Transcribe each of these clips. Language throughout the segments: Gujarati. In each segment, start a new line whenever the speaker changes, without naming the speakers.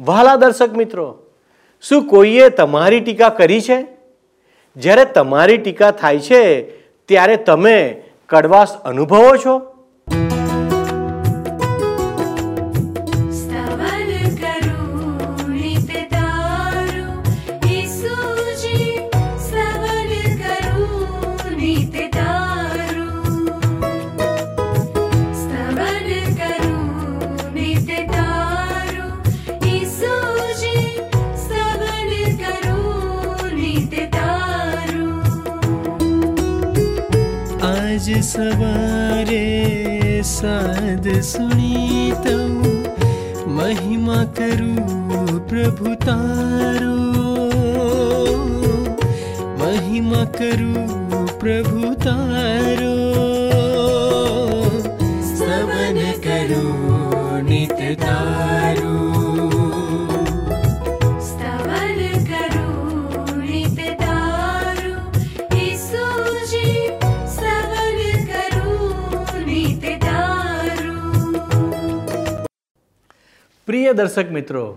વહાલા દર્શક મિત્રો, શું કોઈએ તમારી ટીકા કરી છે? જ્યારે તમારી ટીકા થાય છે, ત્યારે તમે કડવાશ અનુભવો છો?
सवारे साध सुनीतौ महिमा करु प्रभु
तारो। महिमा करु प्रभु तारो। स्तवन करु नित तारो।
પ્રિય દર્શક મિત્રો,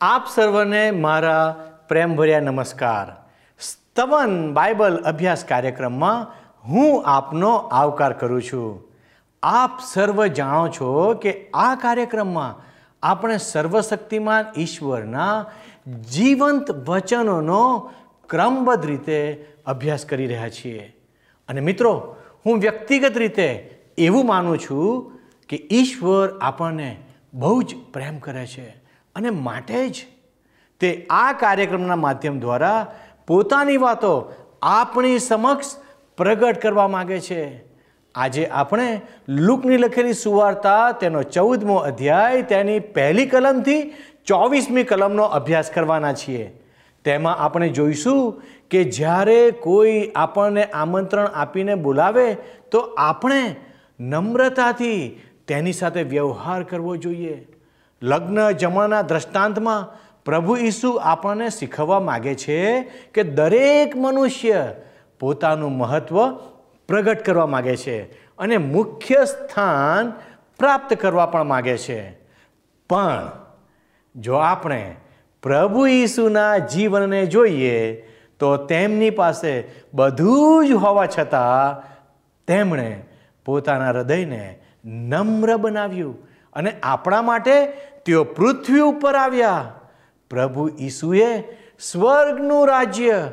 આપ સર્વને મારા પ્રેમભર્યા નમસ્કાર. સ્તવન બાઇબલ અભ્યાસ કાર્યક્રમમાં હું આપનો આવકાર કરું છું. આપ સર્વ જાણો છો કે આ કાર્યક્રમમાં આપણે સર્વશક્તિમાન ઈશ્વરના જીવંત વચનોનો ક્રમબદ્ધ રીતે અભ્યાસ કરી રહ્યા છીએ. અને મિત્રો, હું વ્યક્તિગત રીતે એવું માનું છું કે ઈશ્વર આપણને બહુ જ પ્રેમ કરે છે. અને માટે જ તે આ કાર્યક્રમના માધ્યમ દ્વારા પોતાની વાતો આપણી સમક્ષ પ્રગટ કરવા માગે છે. આજે આપણે લુકની લખેલી સુવાર્તા, તેનો ચૌદમો અધ્યાય, તેની પહેલી કલમથી ચોવીસમી કલમનો અભ્યાસ કરવાના છીએ. તેમાં આપણે જોઈશું કે જ્યારે કોઈ આપણને આમંત્રણ આપીને બોલાવે, તો આપણે નમ્રતાથી તેની સાથે વ્યવહાર કરવો જોઈએ. લગ્ન જમાના દ્રષ્ટાંતમાં પ્રભુ ઈસુ આપણને શીખવવા માગે છે કે દરેક મનુષ્ય પોતાનું મહત્ત્વ પ્રગટ કરવા માગે છે અને મુખ્ય સ્થાન પ્રાપ્ત કરવા પણ માગે છે. પણ જો આપણે પ્રભુ ઈસુના જીવનને જોઈએ તો તેમની પાસે બધું જ હોવા છતાં તેમણે પોતાના હૃદયને નમ્ર બનાવ્યું. અને આપણા માટે તેઓ પૃથ્વી ઉપર આવ્યા. પ્રભુ ઈસુએ સ્વર્ગનું રાજ્ય,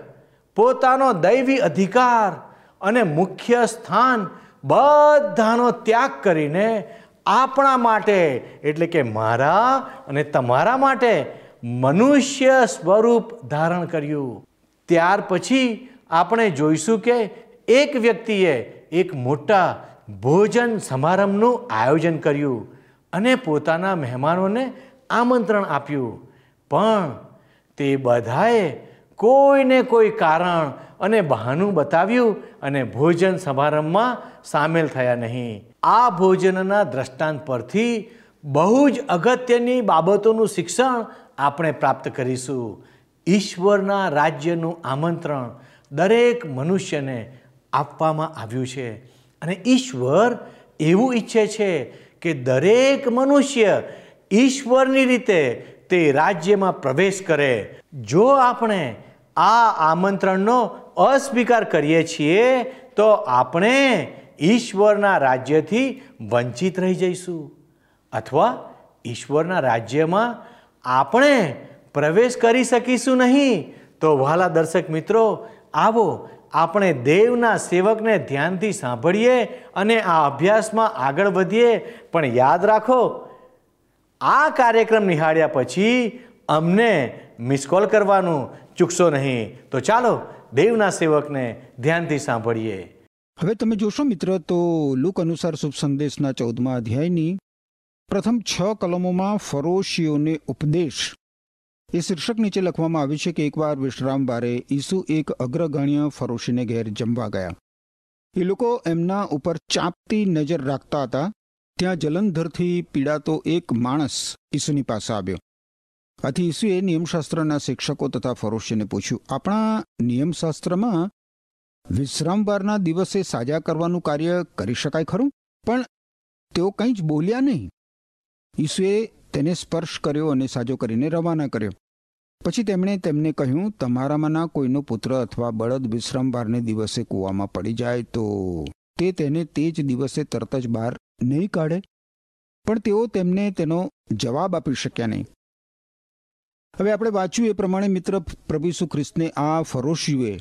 પોતાનો દૈવી અધિકાર અને મુખ્ય સ્થાન બધાનો ત્યાગ કરીને આપણા માટે, એટલે કે મારા અને તમારા માટે મનુષ્ય સ્વરૂપ ધારણ કર્યું. ત્યાર પછી આપણે જોઈશું કે એક વ્યક્તિએ એક મોટા ભોજન સમારંભનું આયોજન કર્યું અને પોતાના મહેમાનોને આમંત્રણ આપ્યું. પણ તે બધાએ કોઈને કોઈ કારણ અને બહાનું બતાવ્યું અને ભોજન સમારંભમાં સામેલ થયા નહીં. આ ભોજનના દ્રષ્ટાંત પરથી બહુ જ અગત્યની બાબતોનું શિક્ષણ આપણે પ્રાપ્ત કરીશું. ઈશ્વરના રાજ્યનું આમંત્રણ દરેક મનુષ્યને આપવામાં આવ્યું છે. અને ઈશ્વર એવું ઈચ્છે છે કે દરેક મનુષ્ય ઈશ્વરની રીતે તે રાજ્યમાં પ્રવેશ કરે. જો આપણે આ આમંત્રણનો અસ્વીકાર કરીએ છીએ, તો આપણે ઈશ્વરના રાજ્યથી વંચિત રહી જઈશું. અથવા ઈશ્વરના રાજ્યમાં આપણે પ્રવેશ કરી શકીશું નહીં. તો વહાલા દર્શક મિત્રો, આવો આપણે દેવના સેવકને ધ્યાનથી સાંભળીએ અને આ અભ્યાસમાં આગળ વધીએ. પણ યાદ રાખો, આ કાર્યક્રમ નિહાળ્યા પછી અમને મિસ કોલ કરવાનું ચૂકશો નહીં. તો ચાલો, દેવના સેવકને ધ્યાનથી સાંભળીએ.
હવે તમે જોશો મિત્ર, તો લુક અનુસાર શુભ સંદેશના ચૌદમા અધ્યાયની પ્રથમ છ કલમોમાં ફરોશીઓને ઉપદેશ એ શીર્ષક નીચે લખવામાં આવ્યું છે કે એકવાર વિશ્રામ બારે ઈસુ એક અગ્રગણ્ય ફરોશીને ઘેર જમવા ગયા. એ લોકો એમના ઉપર ચાંપતી નજર રાખતા હતા. ત્યાં જલંધરથી પીડાતો એક માણસ ઈસુની પાસે આવ્યો. આથી ઈસુએ નિયમશાસ્ત્રના શિક્ષકો તથા ફરોશીને પૂછ્યું, આપણા નિયમશાસ્ત્રમાં વિશ્રામવારના દિવસે સાજા કરવાનું કાર્ય કરી શકાય ખરું? પણ તેઓ કંઈ જ બોલ્યા નહીં. ઈસુએ તેને સ્પર્શ કર્યો અને સાજો કરીને રવાના કર્યો. પછી તેમણે તેમને કહ્યું, તમારામાંના કોઈનો પુત્ર અથવા બળદ વિશ્રામવારને દિવસે કૂવામાં પડી જાય તો તે તેને તે જ દિવસે તરત જ બહાર નહીં કાઢે? પણ તેઓ તેમને તેનો જવાબ આપી શક્યા નહીં. હવે આપણે વાંચ્યું એ પ્રમાણે, મિત્ર, પ્રભુ ઈસુ ખ્રિસ્તને આ ફરોશીઓએ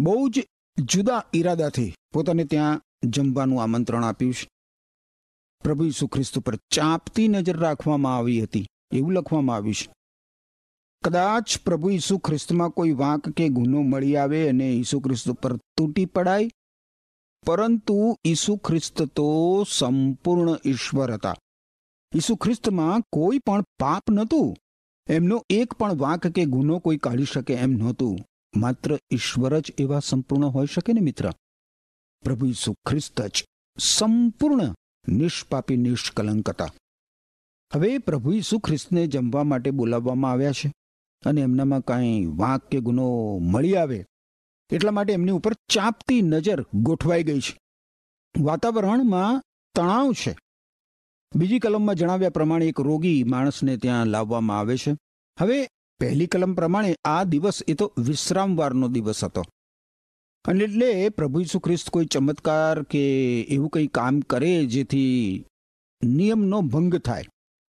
બહુ જ જુદા ઈરાદાથી પોતાને ત્યાં જમવાનું આમંત્રણ આપ્યું છે. પ્રભુ ઈસુ ખ્રિસ્ત પર ચાંપતી નજર રાખવામાં આવી હતી, એવું લખવામાં આવ્યું છે. કદાચ પ્રભુ ઈસુ ખ્રિસ્તમાં કોઈ વાંક કે ગુનો મળી આવે અને ઈસુ ખ્રિસ્ત પર તૂટી પડાય? પરંતુ ઈસુ ખ્રિસ્ત તો સંપૂર્ણ ઈશ્વર હતા. ઈસુ ખ્રિસ્તમાં કોઈ પણ પાપ નહોતું. એમનો એક પણ વાંક કે ગુનો કોઈ કાઢી શકે એમ નહોતું. માત્ર ઈશ્વર જ એવા સંપૂર્ણ હોઈ શકે ને મિત્ર? પ્રભુ ઈસુ ખ્રિસ્ત જ સંપૂર્ણ નિષ્પાપી, નિષ્કલંક હતા. હવે પ્રભુ ઈસુ ખ્રિસ્તને જમવા માટે બોલાવવામાં આવ્યા છે. અને એમનામાં કાંઈ વાંક કે ગુનો મળી આવે, એટલા માટે એમની ઉપર ચાંપતી નજર ગોઠવાઈ ગઈ છે. વાતાવરણમાં તણાવ છે. બીજી કલમમાં જણાવ્યા પ્રમાણે એક રોગી માણસને ત્યાં લાવવામાં આવે છે. હવે પહેલી કલમ પ્રમાણે આ દિવસ એ તો વિશ્રામવારનો દિવસ હતો. અને એટલે પ્રભુ ઈસુ ખ્રિસ્ત કોઈ ચમત્કાર કે એવું કંઈ કામ કરે જેથી નિયમનો ભંગ થાય.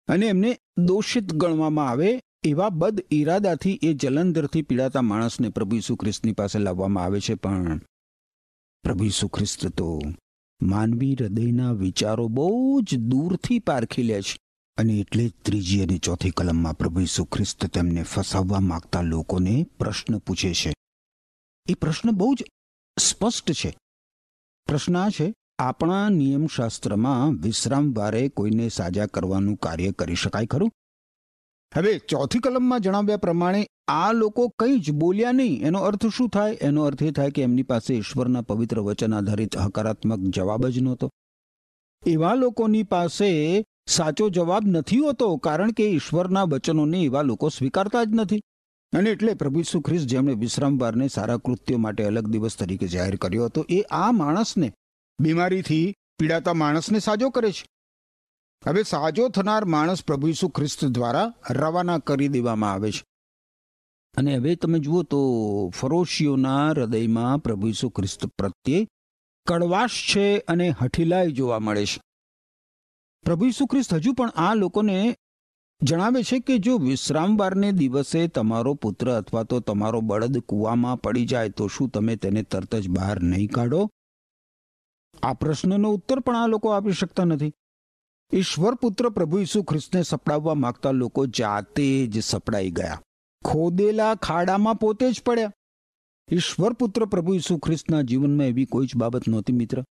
અને એમને દોષિત ગણવામાં આવે એવા બદ ઈરાદાથી એ જલંધરથી પીડાતા માણસને પ્રભુ ઈસુ પાસે લાવવામાં આવે છે પણ પ્રભુ ઈસુ ખ્રિસ્ત તો માનવી હૃદયના વિચારો બહુ જ દૂરથી પારખી લે છે. અને એટલે જ ત્રીજી અને ચોથી કલમમાં પ્રભુ ઈસુ ખ્રિસ્ત તેમને ફસાવવા માંગતા લોકોને પ્રશ્ન પૂછે છે. એ પ્રશ્ન બહુ જ સ્પષ્ટ છે. પ્રશ્ન આ છે, આપણા નિયમશાસ્ત્રમાં વિશ્રામવારે કોઈને સાજા કરવાનું કાર્ય કરી શકાય ખરું? હવે ચોથી કલમમાં જણાવ્યા પ્રમાણે આ લોકો કંઈ જ બોલ્યા નહીં. એનો અર્થ શું થાય? એનો અર્થ એ થાય કે એમની પાસે ઈશ્વરના પવિત્ર વચન આધારિત હકારાત્મક જવાબ જ નહોતો. એવા લોકોની પાસે સાચો જવાબ નથી હોતો, કારણ કે ઈશ્વરના વચનોને એવા લોકો સ્વીકારતા જ નથી. અને એટલે પ્રભુ ઈસુ જેમણે વિશ્રામવારને સારા કૃત્યો માટે અલગ દિવસ તરીકે જાહેર કર્યો હતો, એ આ માણસને, બીમારીથી પીડાતા માણસને સાજો કરે છે. હવે સાજો થનાર માણસ પ્રભુ ઈસુ ખ્રિસ્ત દ્વારા રવાના કરી દેવામાં આવે છે. અને હવે તમે જુઓ તો ફરોશીઓના હૃદયમાં પ્રભુ ઈસુ ખ્રિસ્ત પ્રત્યે કડવાશ છે અને હઠીલાઈ જોવા મળે છે. પ્રભુ ઈસુ ખ્રિસ્ત હજુ પણ આ લોકોને જણાવે છે કે જો વિશ્રામવારને દિવસે તમારો પુત્ર અથવા તો તમારો બળદ કૂવામાં પડી જાય તો શું તમે તેને તરત જ બહાર નહીં કાઢો? આ પ્રશ્નનો ઉત્તર પણ આ લોકો આપી શકતા નથી. ઈશ્વર પુત્ર પ્રભુ ઈસુ ખ્રિસ્તને સપડાવવા માંગતા લોકો જાતે જ સપડાઈ ગયા. ખોદેલા ખાડામાં પોતે જ પડ્યા. ઈશ્વર પુત્ર પ્રભુ ઈસુ ખ્રિસ્તના જીવનમાં એવી કોઈ જ બાબત નહોતી મિત્ર,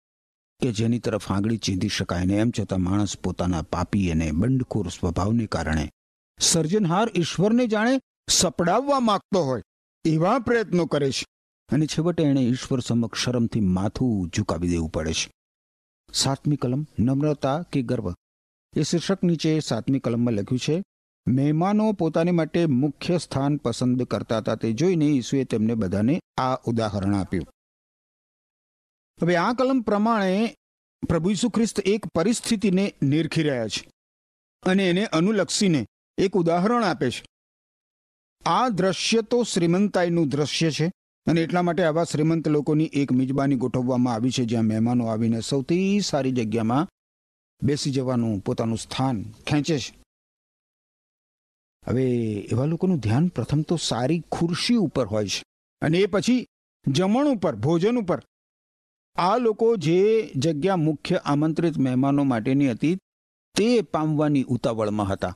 કે જેની તરફ આંગળી ચીંધી શકાય ને એમ છતાં માણસ પોતાના પાપી અને બંડખોર સ્વભાવને કારણે સર્જનહાર ઈશ્વરને જાણે સપડાવવા માંગતો હોય, એવા પ્રયત્નો કરે છે. અને છેવટે એણે ઈશ્વર સમક્ષ શરમથી માથું ઝુકાવી દેવું પડે છે. સાતમી કલમ, નમ્રતા કે ગર્વ. એ શીર્ષક નીચે સાતમી કલમમાં લખ્યું છે, મહેમાનો પોતાને માટે મુખ્ય સ્થાન પસંદ કરતા હતા. તે જોઈને ઈસુએ તેમને બધાને આ ઉદાહરણ આપ્યું. હવે આ કલમ પ્રમાણે પ્રભુ ઈસુ ખ્રિસ્ત એક પરિસ્થિતિને નિરખી રહ્યા છે અને એને અનુલક્ષીને એક ઉદાહરણ આપે છે. આ દ્રશ્ય તો શ્રીમંતાઈનું દ્રશ્ય છે અને એટલા માટે આવા શ્રીમંત લોકોની એક મિજબાની ગોઠવવામાં આવી છે, જ્યાં મહેમાનો આવીને સૌથી સારી જગ્યામાં બેસી જવાનું, પોતાનું સ્થાન ખેંચે છે. હવે એવા લોકોનું ધ્યાન પ્રથમ તો સારી ખુરશી ઉપર હોય છે અને એ પછી જમણ ઉપર, ભોજન ઉપર. આ લોકો જે જગ્યા મુખ્ય આમંત્રિત મહેમાનો માટેની હતી, તે પામવાની ઉતાવળમાં હતા.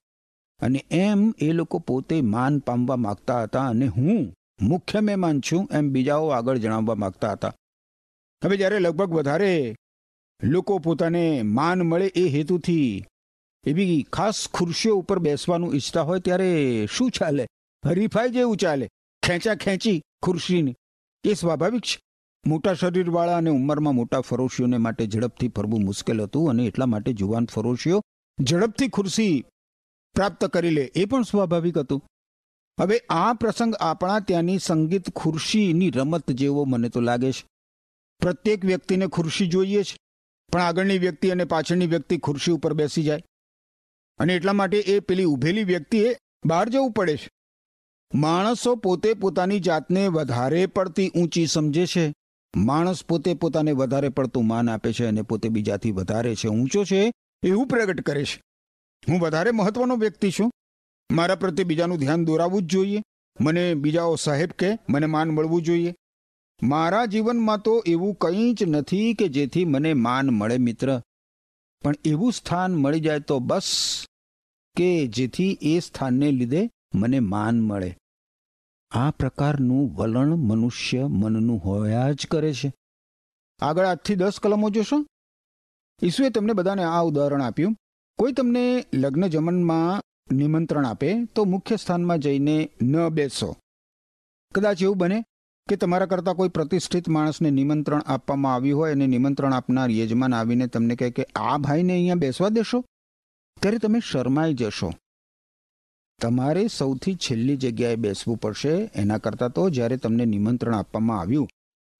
અને એમ એ લોકો પોતે માન પામવા માગતા હતા અને હું મુખ્ય મહેમાન છું એમ બીજાઓ આગળ જણાવવા માગતા હતા. હવે જ્યારે લગભગ વધારે લોકો પોતાને માન મળે એ હેતુથી. એવી ખાસ ખુરશીઓ ઉપર બેસવાનું ઈચ્છતા હોય ત્યારે શું ચાલે? હરીફાઈ જેવું ચાલે. ખેંચા ખેંચી ખુરશીની. એ સ્વાભાવિક છે. મોટા શરીરવાળા અને ઉંમરમાં મોટા ફરોશીઓને માટે ઝડપથી ફરવું મુશ્કેલ હતું અને એટલા માટે જુવાન ફરોશીઓ ઝડપથી ખુરશી પ્રાપ્ત કરી લે. એ પણ સ્વાભાવિક હતું. હવે આ પ્રસંગ આપણા ત્યાંની સંગીત ખુરશીની રમત જેવો મને તો લાગે છે. પ્રત્યેક વ્યક્તિને ખુરશી જોઈએ છે. પણ આગળની વ્યક્તિ અને પાછળની વ્યક્તિ ખુરશી ઉપર બેસી જાય. અને એટલા માટે એ પેલી ઊભેલી વ્યક્તિએ બહાર જવું પડે છે. માણસો પોતે પોતાની જાતને વધારે પડતી ઊંચી સમજે છે. માણસ પોતે પોતાને વધારે પડતું માન આપે છે અને પોતે બીજાથી વધારે છે, ઊંચો છે એવું પ્રગટ કરે છે. હું વધારે મહત્વનો વ્યક્તિ છું. મારા પ્રત્યે બીજાનું ધ્યાન દોરાવવું જ જોઈએ. મને બીજાઓ સાહેબ કે, મને માન મળવું જોઈએ. મારા જીવનમાં તો એવું કંઈ જ નથી કે જેથી મને માન મળે, મિત્ર. પણ એવું સ્થાન મળી જાય તો બસ કે જેથી એ સ્થાનને લીધે મને માન મળે. આ પ્રકારનું વલણ મનુષ્ય મનનું હોયા જ કરે છે. આગળ આજથી દસ કલમો જોશો? ઈસુએ તમને બધાને આ ઉદાહરણ આપ્યું. કોઈ તમને લગ્ન જમનમાં નિમંત્રણ આપે, તો મુખ્ય સ્થાનમાં જઈને ન બેસો. કદાચ એવું બને કે તમારા કરતાં કોઈ પ્રતિષ્ઠિત માણસને નિમંત્રણ આપવામાં આવ્યું હોય અને નિમંત્રણ આપનાર યજમાન આવીને તમને કહે કે, આ ભાઈને અહીંયા બેસવા દેશો? ત્યારે તમે શરમાઈ જશો. તમારે સૌથી છેલ્લી જગ્યાએ બેસવું પડશે. એના કરતાં તો જ્યારે તમને નિમંત્રણ આપવામાં આવ્યું,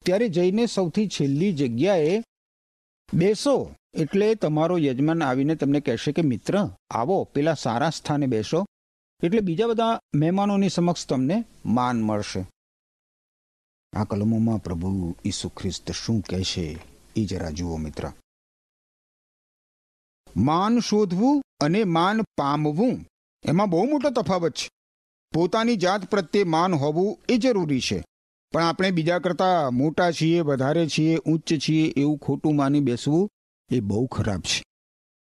ત્યારે જઈને સૌથી છેલ્લી જગ્યાએ બેસો. એટલે તમારો યજમાન આવીને તમને કહેશે કે, મિત્ર, આવો, પેલા સારા સ્થાને બેસો. એટલે બીજા બધા મહેમાનોની સમક્ષ તમને માન મળશે. આ કલમોમાં પ્રભુ ઈસુ ખ્રિસ્ત શું કહે છે એ જરા જુઓ મિત્ર. માન શોધવું અને માન પામવું, એમાં બહુ મોટો તફાવત છે. પોતાની જાત પ્રત્યે માન હોવું એ જરૂરી છે. પણ આપણે બીજા કરતાં મોટા છીએ, વધારે છીએ, ઉચ્ચ છીએ, એવું ખોટું માની બેસવું એ બહુ ખરાબ છે.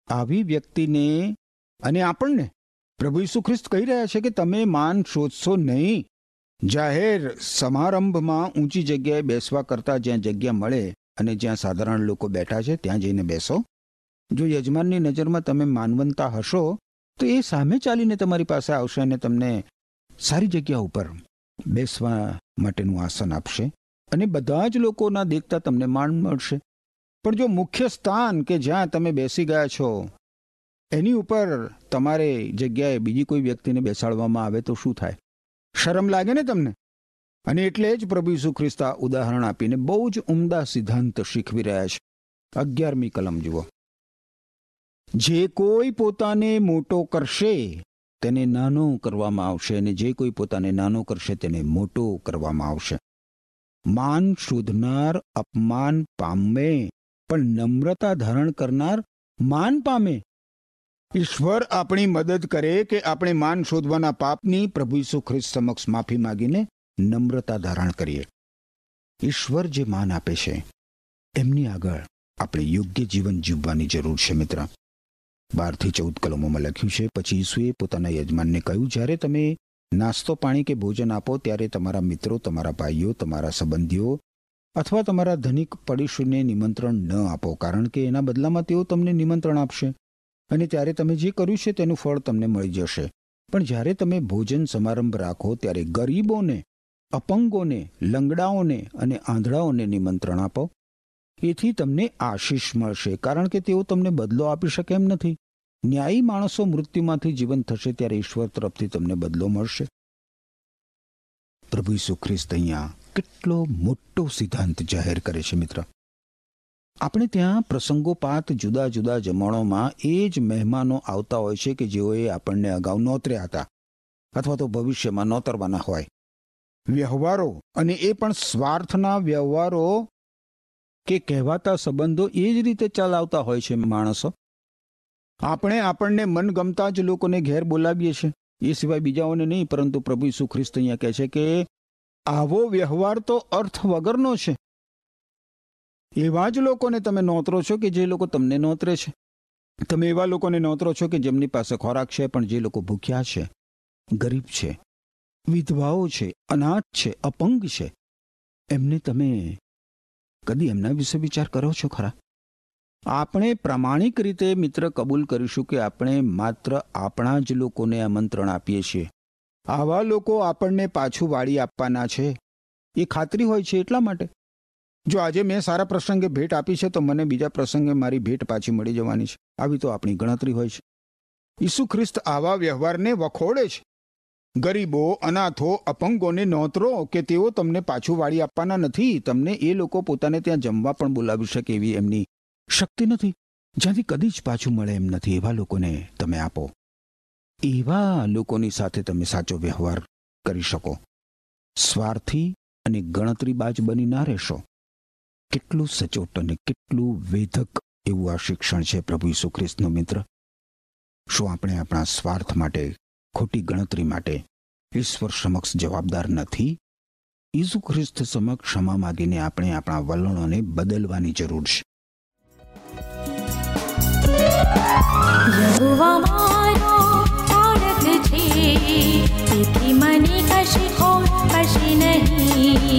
આવી વ્યક્તિને અને આપણને પ્રભુ ઈસુ ખ્રિસ્ત કહી રહ્યા છે કે તમે માન શોધશો નહીં. જાહેર સમારંભમાં ઊંચી જગ્યાએ બેસવા કરતાં જ્યાં જગ્યા મળે અને જ્યાં સાધારણ લોકો બેઠા છે, ત્યાં જઈને બેસો. જો યજમાનની નજરમાં તમે માનવંતા હશો, તો એ સામે ચાલીને તમારી પાસે આવશે અને તમને સારી જગ્યા ઉપર બેસવા માટેનું આસન આપશે અને બધા જ લોકોના દેખતા તમને માન મળશે. પણ જો મુખ્ય સ્થાન કે જ્યાં તમે બેસી ગયા છો, એની ઉપર તમારે જગ્યાએ બીજી કોઈ વ્યક્તિને બેસાડવામાં આવે તો શું થાય? શરમ લાગે ને તમને? અને એટલે જ પ્રભુ ઈસુ ખ્રિસ્ત ઉદાહરણ આપીને બહુ જ ઉમદા સિદ્ધાંત શીખવી રહ્યા છે. અગિયારમી કલમ જુઓ. જે કોઈ પોતાને મોટો કરશે, તેને નાનો કરવામાં આવશે અને જે કોઈ પોતાને નાનો કરશે, તેને મોટો કરવામાં આવશે. માન શોધનાર, અપમાન પામે, પણ નમ્રતા ધારણ કરનાર માન પામે. ઈશ્વર આપણી મદદ કરે કે આપણે માન શોધવાના પાપની પ્રભુ ઈસુ ખ્રિસ્ત સમક્ષ માફી માંગીને નમ્રતા ધારણ કરીએ. ઈશ્વર જે માન આપે છે, એમની આગળ આપણે યોગ્ય જીવન જીવવાની જરૂર છે મિત્ર. બારથી ચૌદ કલમોમાં લખ્યું છે, પછી ઈસુએ પોતાના યજમાનને કહ્યું, જ્યારે તમે નાસ્તો પાણી કે ભોજન આપો, ત્યારે તમારા મિત્રો, તમારા ભાઈઓ, તમારા સંબંધીઓ અથવા તમારા ધનિક પડીશુને નિમંત્રણ ન આપો, કારણ કે એના બદલામાં તેઓ તમને નિમંત્રણ આપશે. અને ત્યારે તમે જે કર્યું છે તેનું ફળ તમને મળી જશે. પણ જ્યારે તમે ભોજન સમારંભ રાખો, ત્યારે ગરીબોને, અપંગોને, લંગડાઓને અને આંધળાઓને નિમંત્રણ આપો. એથી તમને આશીષ મળશે, કારણ કે તેઓ તમને બદલો આપી શકે એમ નથી. ન્યાયી માણસો મૃત્યુમાંથી જીવન થશે ત્યારે ઈશ્વર તરફથી તમને બદલો મળશે. પ્રભુ ઈસુ ખ્રિસ્ત અહીંયા કેટલો મોટો સિદ્ધાંત જાહેર કરે છે મિત્ર. આપણે ત્યાં પ્રસંગોપાત જુદા જુદા જમણોમાં એ જ મહેમાનો આવતા હોય છે કે જેઓએ આપણને અગાઉ નોતર્યા હતા અથવા તો ભવિષ્યમાં નોતરવાના હોય. વ્યવહારો અને એ પણ સ્વાર્થના વ્યવહારો કે કહેવાતા સંબંધો એ જ રીતે ચલાવતા હોય છે માણસો. આપણે આપણને મનગમતા જ લોકોને ઘેર બોલાવીએ છીએ. એ સિવાય બીજાઓને નહીં, પરંતુ પ્રભુ ઈસુ ખ્રિસ્ત અહીંયા કહે છે કે આવો વ્યવહાર તો અર્થ વગરનો છે. એવા જ લોકોને તમે નોતરો છો કે જે લોકો તમને નોતરે છે. તમે એવા લોકોને નોતરો છો કે જેમની પાસે ખોરાક છે, પણ જે લોકો ભૂખ્યા છે, ગરીબ છે, વિધવાઓ છે, અનાથ છે, અપંગ છે. એમને તમે કદી એમના વિશે વિચાર કરો છો ખરા? આપણે પ્રામાણિક રીતે મિત્ર કબૂલ કરીશું કે આપણે માત્ર આપણા જ લોકોને આમંત્રણ આપીએ છીએ. આવા લોકો આપણને પાછું વાળી આપવાના છે. એ ખાતરી હોય છે એટલા માટે. જો આજે મેં સારા પ્રસંગે ભેટ આપી છે, તો મને બીજા પ્રસંગે મારી ભેટ પાછી મળી જવાની છે. આવી તો આપણી ગણતરી હોય છે. ઈસુ ખ્રિસ્ત આવા વ્યવહારને વખોડે છે. ગરીબો, અનાથો, અપંગોને નોતરો કે તેઓ તમને પાછું વાળી આપવાના નથી, તમને એ લોકો પોતાને ત્યાં જમવા પણ બોલાવી શકે એવી એમની શક્તિ નથી. જ્યાંથી કદી જ પાછું મળે એમ નથી. એવા લોકોને તમે આપો. એવા લોકોની સાથે તમે સાચો વ્યવહાર કરી શકો. સ્વાર્થી અને ગણતરીબાજ બની ના રહેશો. કેટલું સચોટ અને કેટલું વેધક એવું આ શિક્ષણ છે પ્રભુ ઈસુ ખ્રિસ્તનો મિત્ર? શું આપણે આપણા સ્વાર્થ માટે, ખોટી ગણતરી માટે ઈશ્વર સમક્ષ જવાબદાર નથી? ઈસુ ખ્રિસ્ત સમક્ષ ક્ષમા માગીને આપણે આપણા વલણોને બદલવાની જરૂર છે.
નહીં.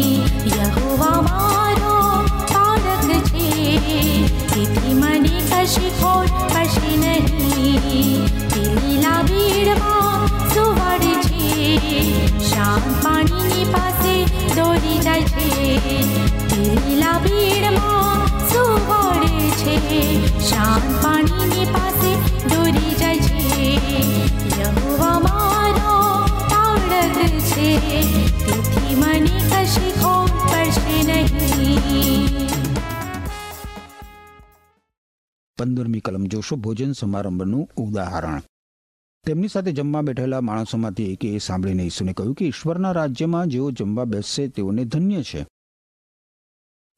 પંદરમી કલમ જોશો ભોજન સમારંભનું ઉદાહરણ. તેમની સાથે જમવા બેઠેલા માણસોમાંથી એકે એ સાંભળીને ઈસુને કહ્યું કે ઈશ્વરના રાજ્યમાં જેઓ જમવા બેસશે તેઓને ધન્ય છે.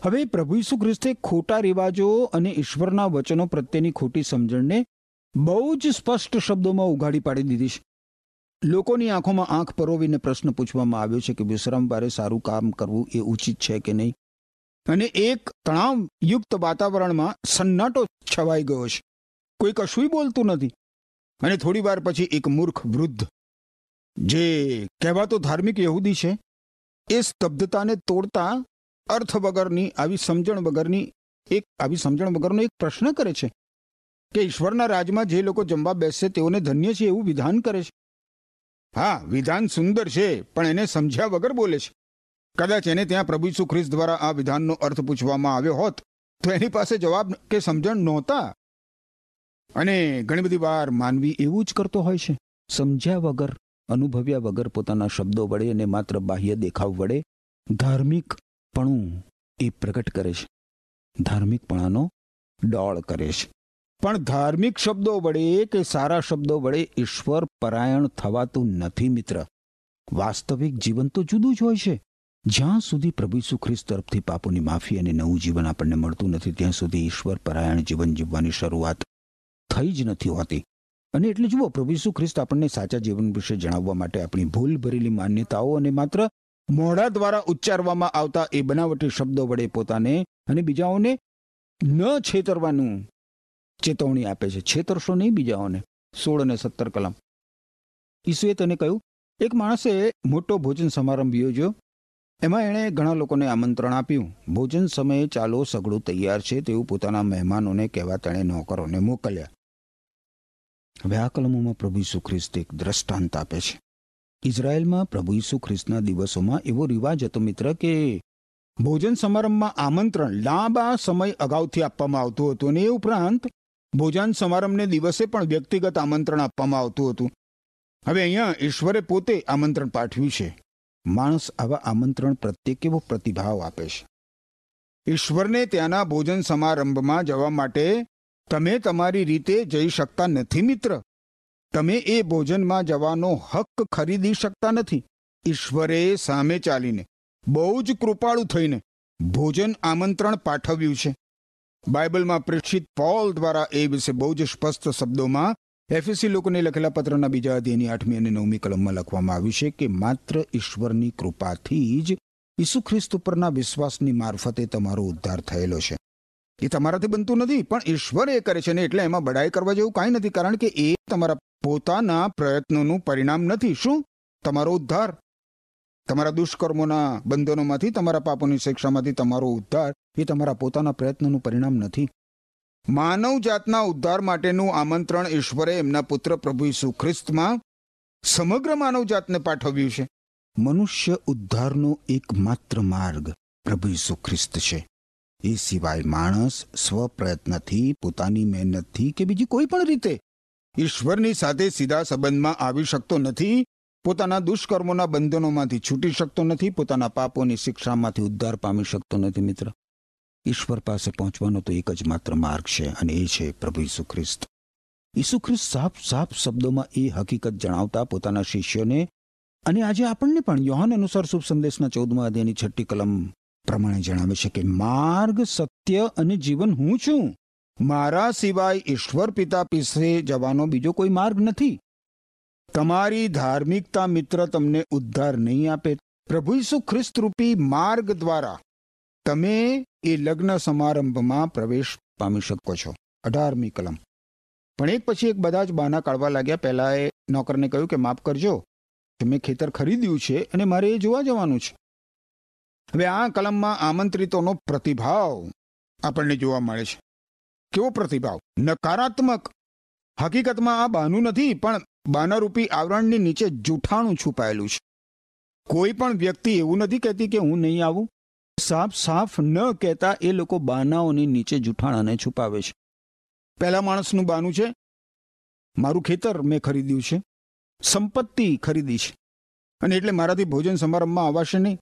હવે પ્રભુ ઈસુ ખ્રિસ્તે ખોટા રિવાજો અને ઈશ્વરના વચનો પ્રત્યેની ખોટી સમજણને બહુ જ સ્પષ્ટ શબ્દોમાં ઉઘાડી પાડી દીધી છે. લોકોની આંખોમાં આંખ પરોવીને પ્રશ્ન પૂછવામાં આવ્યો છે કે વિશ્રામવારે સારું કામ કરવું એ ઉચિત છે કે નહીં? અને એક તણાવયુક્ત વાતાવરણમાં સન્નાટો છવાઈ ગયો છે. કોઈ કશુંય બોલતું નથી. અને થોડી વાર પછી એક મૂર્ખ વૃદ્ધ, જે કહેવાતો ધાર્મિક યહૂદી છે, એ સ્તબ્ધતાને તોડતા અર્થ વગરની, આવી સમજણ વગરની એક, આવી સમજણ વગરનો એક પ્રશ્ન કરે છે કે ઈશ્વરના રાજમાં જે લોકો જમવા બેસશે તેઓને ધન્ય છે એવું વિધાન કરે છે? હા, વિધાન સુંદર છે, પણ એને સમજ્યા વગર બોલે છે. કદાચ એને ત્યાં પ્રભુ ઈસુ ખ્રિસ્ત દ્વારા આ વિધાનનો અર્થ પૂછવામાં આવ્યો હોત, તો એની પાસે જવાબ કે સમજણ નહોતા. અને ઘણી બધી વાર માનવી એવું જ કરતો હોય છે. સમજ્યા વગર, અનુભવ્યા વગર પોતાના શબ્દો વડે અને માત્ર બાહ્ય દેખાવ વડે ધાર્મિકપણું એ પ્રગટ કરે છે. ધાર્મિકપણાનો ડોળ કરે છે. પણ ધાર્મિક શબ્દો વડે કે સારા શબ્દો વડે ઈશ્વર પરાયણ થવાતું નથી મિત્ર. વાસ્તવિક જીવન તો જુદું જ હોય છે. જ્યાં સુધી પ્રભુ ઈસુ ખ્રિસ્ત તરફથી પાપોની માફી અને નવું જીવન આપણને મળતું નથી, ત્યાં સુધી ઈશ્વર પરાયણ જીવન જીવવાની શરૂઆત થઈ જ નથી હોતી. અને એટલે જુઓ, પ્રભુ ઈસુ ખ્રિસ્ત આપણને સાચા જીવન વિશે જણાવવા માટે આપણી ભૂલ ભરેલી માન્યતાઓ અને માત્ર મોઢા દ્વારા ઉચ્ચારવામાં આવતા એ બનાવટી શબ્દો વડે પોતાને અને બીજાઓને ન છેતરવાનું ચેતવણી આપે છે. છેતરશો નહીં બીજાઓને. સોળ અને સત્તર કલમ. ઈસુએ તને કહ્યું, એક માણસે મોટો ભોજન સમારંભ યોજ્યો એમાં એણે ઘણા લોકોને આમંત્રણ આપ્યું. ભોજન સમયે ચાલો સગડું તૈયાર છે તેવું પોતાના મહેમાનોને કહેવા તેણે નોકરોને મોકલ્યા. હવે આ પ્રભુ ખ્રિસ્ત એક દ્રષ્ટાંત આપે છે. ઇઝરાયલમાં પ્રભુ ખ્રિસ્તના દિવસોમાં એવો રિવાજ હતો મિત્ર કે ભોજન સમારંભમાં આમંત્રણ લાંબા સમય અગાઉથી આપવામાં આવતું હતું અને એ ઉપરાંત ભોજન સમારંભને દિવસે પણ વ્યક્તિગત આમંત્રણ આપવામાં આવતું હતું. હવે અહીંયા ઈશ્વરે પોતે આમંત્રણ પાઠવ્યું છે. માણસ આવા આમંત્રણ પ્રત્યે કેવો પ્રતિભાવ આપે છે? ઈશ્વરને ત્યાંના ભોજન સમારંભમાં જવા માટે તમે તમારી રીતે જઈ શકતા નથી, મિત્ર. તમે એ ભોજનમાં જવાનો હક ખરીદી શકતા નથી. ઈશ્વરે સામે ચાલીને બહુ જ કૃપાળુ થઈને ભોજન આમંત્રણ પાઠવ્યું છે. બાઇબલમાં પ્રેક્ષિત પોલ દ્વારા એ વિશે બહુ જ સ્પષ્ટ શબ્દોમાં એફએસી લોકોને લખેલા પત્રના બીજા અધ્યયની આઠમી અને નવમી કલમમાં લખવામાં આવ્યું છે કે માત્ર ઈશ્વરની કૃપાથી જ ઈસુ ખ્રિસ્ત ઉપરના વિશ્વાસની મારફતે તમારો ઉદ્ધાર થયેલો છે. એ તમારાથી બનતું નથી, પણ ઈશ્વર એ કરે છે ને એટલે એમાં બડાઈ કરવા જેવું કાંઈ નથી, કારણ કે એ તમારા પોતાના પ્રયત્નોનું પરિણામ નથી. શું? તમારો ઉદ્ધાર. તમારા દુષ્કર્મોના બંધનોમાંથી, તમારા પાપોની શિક્ષામાંથી તમારો ઉદ્ધાર એ તમારા પોતાના પ્રયત્નોનું પરિણામ નથી. માનવ જાતના ઉદ્ધાર માટેનું આમંત્રણ ઈશ્વરે એમના પુત્ર પ્રભુ ઈસુ ખ્રિસ્તમાં સમગ્ર માનવ જાતને પાઠવ્યું છે. મનુષ્ય ઉદ્ધારનો એકમાત્ર માર્ગ પ્રભુ ઈસુ ખ્રિસ્ત છે. એ સિવાય માણસ સ્વપ્રયત્નથી, પોતાની મહેનતથી કે બીજી કોઈ પણ રીતે ઈશ્વરની સાથે સીધા સંબંધમાં આવી શકતો નથી, પોતાના દુષ્કર્મોના બંધનોમાંથી છૂટી શકતો નથી, પોતાના પાપોની શિક્ષામાંથી ઉદ્ધાર પામી શકતો નથી મિત્ર. ઈશ્વર પાસે પહોંચવાનો તો એક જ માત્ર માર્ગ છે અને એ છે પ્રભુ ઈસુ ખ્રિસ્ત. ઈસુ ખ્રિસ્ત સાફ સાફ શબ્દોમાં એ હકીકત જણાવતા પોતાના શિષ્યોને અને આજે આપણને પણ યોહાન અનુસાર શુભ સંદેશના ચૌદમા અધ્યાયની છઠ્ઠી કલમ પ્રમાણે જણાવે છે કે માર્ગ, સત્ય અને જીવન હું છું. મારા સિવાય ઈશ્વર પિતા પીસે જવાનો બીજો કોઈ માર્ગ નથી. તમારી ધાર્મિકતા મિત્ર તમને ઉદ્ધાર નહીં આપે. પ્રભુ ઈસુ ખ્રિસ્ત રૂપી માર્ગ દ્વારા તમે એ લગ્ન સમારંભમાં પ્રવેશ પામી શકો છો. અઢારમી કલમ. પણ એક પછી એક બધા જ બહાના કાઢવા લાગ્યા. પહેલા એ નોકરને કહ્યું કે, માફ કરજો, કે મેં ખેતર ખરીદ્યું છે અને મારે એ જોવા જવાનું છે. હવે આ કલમમાં આમંત્રિતોનો પ્રતિભાવ આપણને જોવા મળે છે. કેવો પ્રતિભાવ? નકારાત્મક. હકીકતમાં આ બહાનું નથી, પણ બાનારૂપી આવરણની નીચે જૂઠાણું છુપાયેલું છે. કોઈ પણ વ્યક્તિ એવું નથી કહેતી કે, હું નહીં આવું. સાફ સાફ ન કહેતા એ લોકો બાનાઓની નીચે જૂઠાણાને છુપાવે છે. પહેલા માણસનું બાનું છે, મારું ખેતર મેં ખરીદ્યું છે, સંપત્તિ ખરીદી છે, અને એટલે મારાથી ભોજન સમારંભમાં આવશે નહીં.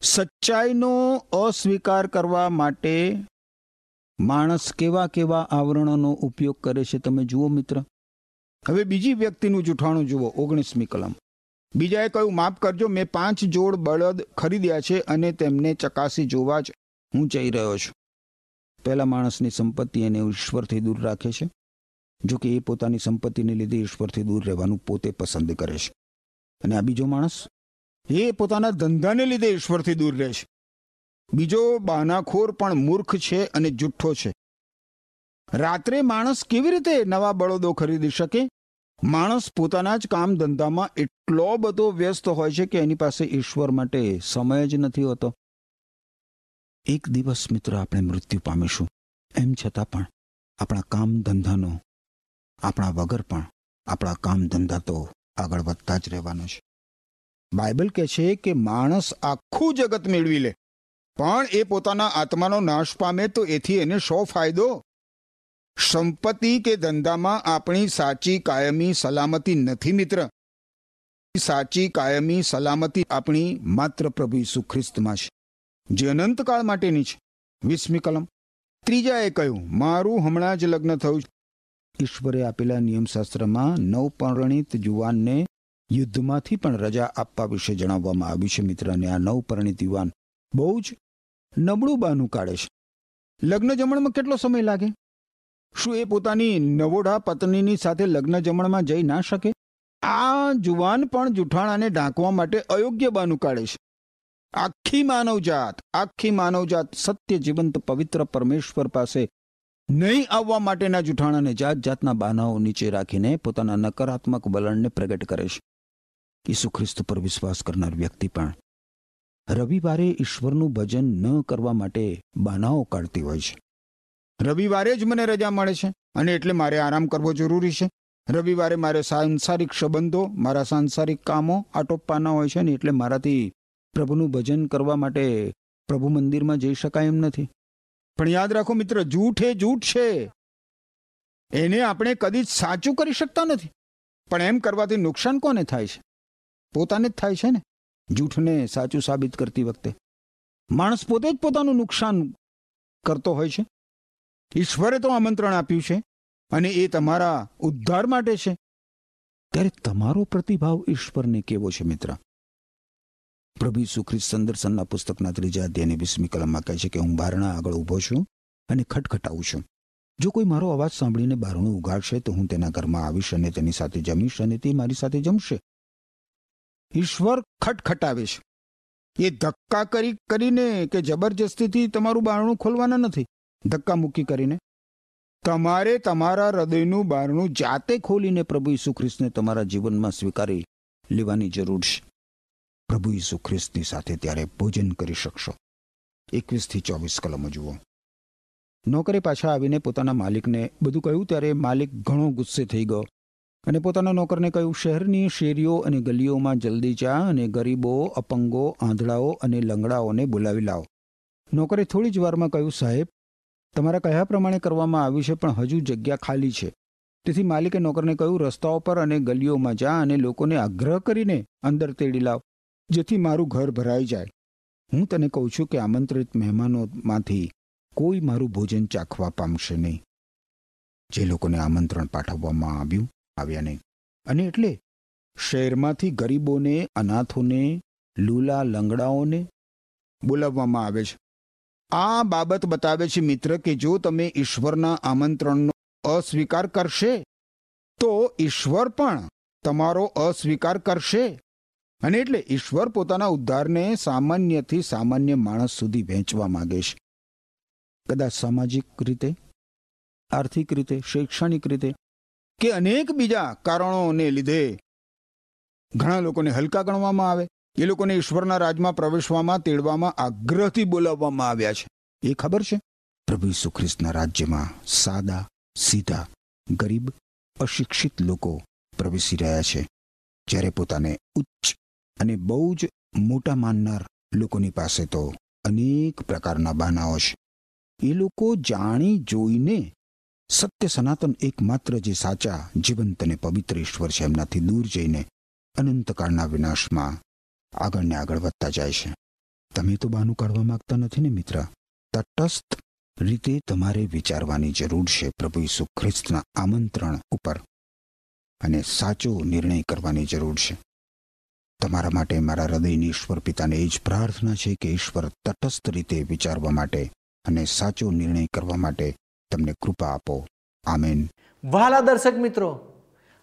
સચ્ચાઈનો અસ્વીકાર કરવા માટે માણસ કેવા કેવા આવરણોનો ઉપયોગ કરે છે તમે જુઓ મિત્ર. હવે બીજી વ્યક્તિનું જૂઠાણું જુઓ, ઓગણીસમી કલમ. બીજાએ કહ્યું, માફ કરજો, મેં પાંચ જોડ બળદ ખરીદ્યા છે અને તેમને ચકાસી જોવા જ હું જઈ રહ્યો છું. પહેલા માણસની સંપત્તિ એને ઈશ્વરથી દૂર રાખે છે, જો કે એ પોતાની સંપત્તિને લીધે ઈશ્વરથી દૂર રહેવાનું પોતે પસંદ કરે છે. અને આ બીજો માણસ, એ પોતાના ધંધાને લીધે ઈશ્વરથી દૂર રહે છે. બીજો બહાનાખોર પણ મૂર્ખ છે અને જુઠ્ઠો છે. રાત્રે માણસ કેવી રીતે નવા બળદો ખરીદી શકે? માણસ પોતાના જ કામ ધંધામાં એટલો બધો વ્યસ્ત હોય છે કે એની પાસે ઈશ્વર માટે સમય જ નથી હોતો. એક દિવસ, મિત્ર, આપણે મૃત્યુ પામીશું. એમ છતાં પણ આપણા કામ ધંધાનો, આપણા વગર પણ આપણા કામ ધંધા તો આગળ વધતા જ રહેવાનો છે. બાઇબલ કહે છે કે માણસ આખું જગત મેળવી લે, પણ એ પોતાના આત્માનો નાશ પામે તો એથી એને શો ફાયદો? સંપત્તિ કે ધંધામાં આપણી સાચી કાયમી સલામતી નથી, મિત્ર. સાચી કાયમી સલામતી આપણી માત્ર પ્રભુ ઈસુ ખ્રિસ્તમાં છે, જે અનંતકાળ માટેની છે. વીસમી કલમ. ત્રીજાએ કહ્યું, મારું હમણાં જ લગ્ન થયું ઈશ્વરે આપેલા નિયમશાસ્ત્રમાં નવપરિણિત જુવાનને યુદ્ધમાંથી પણ રજા આપવા વિશે જણાવવામાં આવ્યું છે, મિત્ર, અને આ નવપરણિત યુવાન બહુ જ નબળું બાનું કાઢે છે. લગ્ન જમણમાં કેટલો સમય લાગે? શું એ પોતાની નવોઢા પત્નીની સાથે લગ્ન જમણમાં જઈ ના શકે? આ જુવાન પણ જુઠાણાને ઢાંકવા માટે અયોગ્ય બાનું કાઢે છે. આખી માનવજાત આખી માનવજાત સત્ય જીવંત પવિત્ર પરમેશ્વર પાસે નહીં આવવા માટેના જુઠાણાને જાત જાતના બાનાઓ નીચે રાખીને પોતાના નકારાત્મક વલણને પ્રગટ કરે છે. ઈસુ ખ્રિસ્ત પર વિશ્વાસ કરનાર વ્યક્તિ પણ રવિવારે ઈશ્વરનું ભજન ન કરવા માટે બાનાઓ કાઢતી હોય છે. રવિવારે જ મને રજા મળે છે અને એટલે મારે આરામ કરવો જરૂરી છે. રવિવારે મારે સાંસારિક સંબંધો, મારા સાંસારિક કામો આટોપવાના હોય છે ને એટલે મારાથી પ્રભુનું ભજન કરવા માટે પ્રભુ મંદિરમાં જઈ શકાય એમ નથી. પણ યાદ રાખો મિત્ર, જૂઠ એ જૂઠ છે. એને આપણે કદી જ સાચું કરી શકતા નથી. પણ એમ કરવાથી નુકસાન કોને થાય છે? પોતાને જ થાય છે ને, જૂઠને સાચું સાબિત કરતી વખતે. માણસ પોતે જ પોતાનું નુકસાન કરતો હોય છે. ઈશ્વરે તો આમંત્રણ આપ્યું છે અને એ તમારા ઉદ્ધાર માટે છે. ત્યારે તમારો પ્રતિભાવ ઈશ્વરને કેવો છે, મિત્ર? પ્રભુ ઈસુ સંદર્શનના પુસ્તકના ત્રીજા અધ્યાયની વીસમી કલમમાં કહે છે કે હું બારણા આગળ ઊભો છું અને ખટખટાવું છું. જો કોઈ મારો અવાજ સાંભળીને બારણું ઉગાડશે તો હું તેના ઘરમાં આવીશ અને તેની સાથે જમીશ અને તે મારી સાથે જમશે. ઈશ્વર ખટખટાવે છે. એ ધક્કા કરી, કરીને કે જબરજસ્તીથી તમારું બારણું ખોલવાના નથી. ધક્કા મૂકી કરીને, તમારે તમારા હૃદયનું બારણું જાતે ખોલીને પ્રભુ ઈસુ ખ્રિસ્તને તમારા જીવનમાં સ્વીકારી લેવાની જરૂર છે. પ્રભુ ઈસુ ખ્રિસ્તની સાથે ત્યારે ભોજન કરી શકશો. એકવીસથી ચોવીસ કલમો જુઓ. નોકરે પાછા આવીને પોતાના માલિકને બધું કહ્યું ત્યારે માલિક ઘણો ગુસ્સે થઈ ગયો અને પોતાના નોકરને કહ્યું, શહેરની શેરીઓ અને ગલીઓમાં જલ્દી જા અને ગરીબો, અપંગો, આંધળાઓ અને લંગડાઓને બોલાવી લાવો. નોકરે થોડી જ વારમાં કહ્યું, સાહેબ તમારા કયા પ્રમાણે કરવામાં આવ્યું છે પણ હજુ જગ્યા ખાલી છે. તેથી માલિકે નોકરને કહ્યું, રસ્તાઓ પર અને ગલીઓમાં જા અને લોકોને આગ્રહ કરીને અંદર તેડી લાવ, જેથી મારું ઘર ભરાઈ જાય. હું તને કહું છું કે આમંત્રિત મહેમાનોમાંથી કોઈ મારું ભોજન ચાખવા પામશે નહીં. જે લોકોને આમંત્રણ પાઠવવામાં આવ્યું, આવ્યા નહીં. અને એટલે શહેરમાંથી ગરીબોને, અનાથોને, લૂલા લંગડાઓને બોલાવવામાં આવે છે. આ બાબત બતાવે છે મિત્ર કે જો તમે ઈશ્વરના આમંત્રણનો અસ્વીકાર કરશે, તો ઈશ્વર પણ તમારો અસ્વીકાર કરશે. અને એટલે ઈશ્વર પોતાના ઉદ્ધારને સામાન્યથી સામાન્ય માણસ સુધી વહેંચવા માંગે છે. કદાચ સામાજિક રીતે, આર્થિક રીતે, શૈક્ષણિક રીતે કે અનેક બીજા કારણોને લીધે ઘણા લોકોને હલકા ગણવામાં આવે. એ લોકોને ઈશ્વરના રાજમાં પ્રવેશવામાં, તેડવામાં, આગ્રહથી બોલાવવામાં આવ્યા છે. એ ખબર છે? પ્રભુ ઈસુ ખ્રિસ્તના રાજ્યમાં સાદા, સીધા, ગરીબ, અશિક્ષિત લોકો પ્રવેશી રહ્યા છે. જ્યારે પોતાને ઉચ્ચ અને બહુ જ મોટા માનનાર લોકોની પાસે તો અનેક પ્રકારના બહાનાઓ છે. એ લોકો જાણી જોઈને સત્ય સનાતન એકમાત્ર જે સાચા, જીવંત અને પવિત્ર ઈશ્વર છે, એમનાથી દૂર જઈને અનંતકાળના વિનાશમાં આગળ ને આગળ વધતા જાય છે. તમે તો બાનું કાઢવા માંગતા નથી ને, મિત્ર. તટસ્થ રીતે તમારે વિચારવાની જરૂર છે પ્રભુ ઈસુ ખ્રિસ્તના આમંત્રણ ઉપર. અને સાચો નિર્ણય કરવાની જરૂર છે. તમારા માટે મારા હૃદયની ઈશ્વર પિતાને એ જ પ્રાર્થના છે કે ઈશ્વર તટસ્થ રીતે વિચારવા માટે અને સાચો નિર્ણય કરવા માટે તમને કૃપા આપો. આમેન.
વહાલા દર્શક મિત્રો,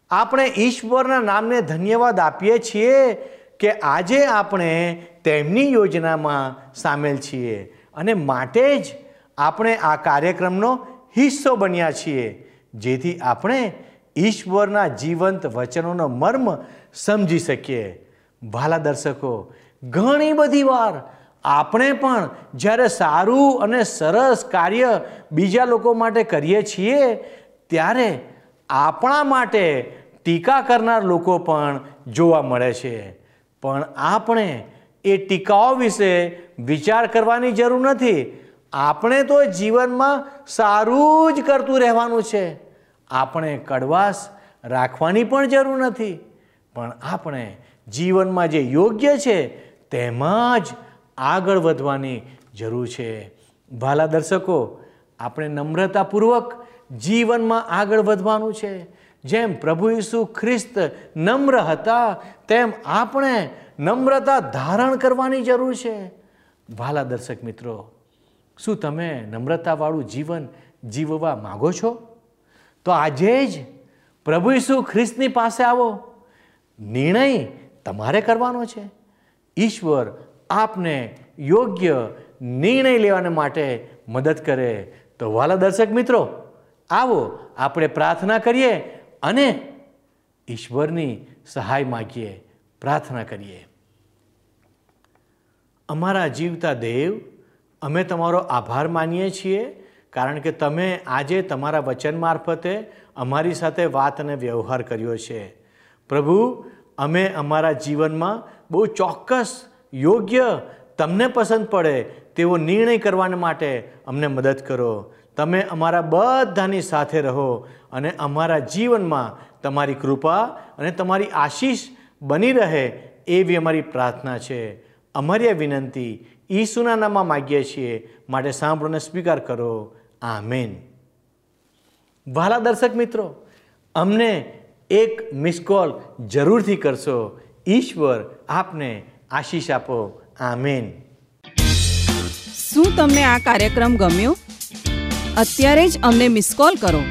આપણે ઈશ્વરના નામને ધન્યવાદ આપીએ છીએ કે આજે આપણે તેમની યોજનામાં સામેલ છીએ અને માટે જ આપણે આ કાર્યક્રમનો હિસ્સો બન્યા છીએ. જેથી આપણે ઈશ્વરના જીવંત વચનોનો મર્મ સમજી શકીએ. ભાલા દર્શકો, ઘણી બધી વાર આપણે પણ જ્યારે સારું અને સરસ કાર્ય બીજા લોકો માટે કરીએ છીએ, ત્યારે આપણા માટે ટીકા કરનાર લોકો પણ જોવા મળે છે. પણ આપણે એ ટીકાઓ વિશે વિચાર કરવાની જરૂર નથી. આપણે તો જીવનમાં સારું જ કરતું રહેવાનું છે. આપણે કડવાશ રાખવાની પણ જરૂર નથી. પણ આપણે જીવનમાં જે યોગ્ય છે તેમાં જ આગળ વધવાની જરૂર છે. ભાલા દર્શકો, આપણે નમ્રતાપૂર્વક જીવનમાં આગળ વધવાનું છે. જેમ પ્રભુ ઈસુ ખ્રિસ્ત નમ્ર હતા, તેમ આપણે નમ્રતા ધારણ કરવાની જરૂર છે. ભાલા દર્શક મિત્રો, શું તમે નમ્રતાવાળું જીવન જીવવા માગો છો? તો આજે જ પ્રભુ ઈસુ ખ્રિસ્તની પાસે આવો. નિર્ણય તમારે કરવાનો છે. ઈશ્વર આપને યોગ્ય નિર્ણય લેવાને માટે મદદ કરે. તો વાલા દર્શક મિત્રો, આવો આપણે પ્રાર્થના કરીએ. અને ઈશ્વરની સહાય માગીએ, પ્રાર્થના કરીએ. અમારા જીવતા દેવ, અમે તમારો આભાર માનીએ છીએ, કારણ કે તમે આજે તમારા વચન મારફતે અમારી સાથે વાત અને વ્યવહાર કર્યો છે. પ્રભુ, અમે અમારા જીવનમાં બહુ ચોક્કસ, યોગ્ય, તમને પસંદ પડે તેવો નિર્ણય કરવા માટે અમને મદદ કરો. તમે અમારા બધાની સાથે રહો અને અમારા જીવનમાં તમારી કૃપા અને તમારી આશીષ બની રહે એવી અમારી પ્રાર્થના છે. અમારી આ વિનંતી ઈસુના નામમાં માગીએ છીએ. માટે સાંભળોને સ્વીકાર કરો. આમેન. વહાલા દર્શક મિત્રો, અમને એક મિસ કોલ જરૂરથી કરશો. ઈશ્વર આપને આશીષ આપો. આમેન.
શું તમને આ કાર્યક્રમ ગમ્યો? અત્યારે જ અમને મિસ કોલ કરો.